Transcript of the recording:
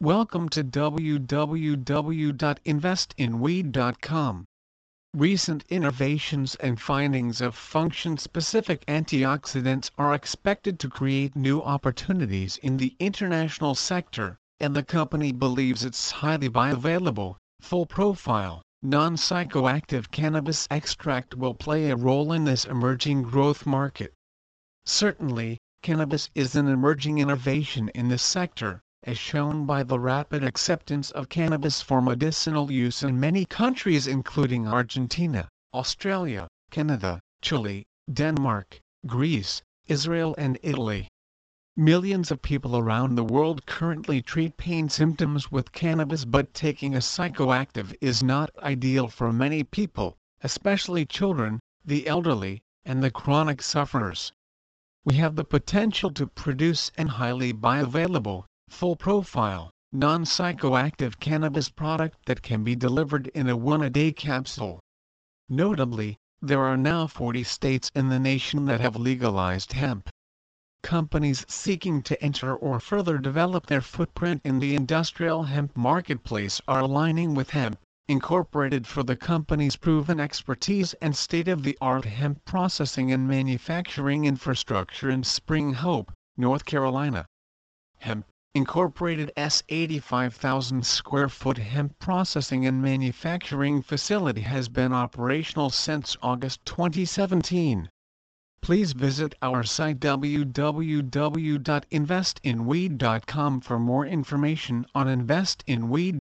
Welcome to www.investinweed.com. Recent innovations and findings of function-specific antioxidants are expected to create new opportunities in the international sector, and the company believes its highly bioavailable, full-profile, non-psychoactive cannabis extract will play a role in this emerging growth market. Certainly, cannabis is an emerging innovation in this sector, as shown by the rapid acceptance of cannabis for medicinal use in many countries including Argentina, Australia, Canada, Chile, Denmark, Greece, Israel and Italy. Millions of people around the world currently treat pain symptoms with cannabis but taking a psychoactive is not ideal for many people, especially children, the elderly, and the chronic sufferers. We have the potential to produce an highly bioavailable, full-profile, non-psychoactive cannabis product that can be delivered in a one-a-day capsule. Notably, there are now 40 states in the nation that have legalized hemp. Companies seeking to enter or further develop their footprint in the industrial hemp marketplace are aligning with Hemp, Incorporated for the company's proven expertise and state-of-the-art hemp processing and manufacturing infrastructure in Spring Hope, North Carolina. Hemp, Incorporated S 85,000 square foot hemp processing and manufacturing facility has been operational since August 2017. Please visit our site www.investinweed.com for more information on Invest in Weed.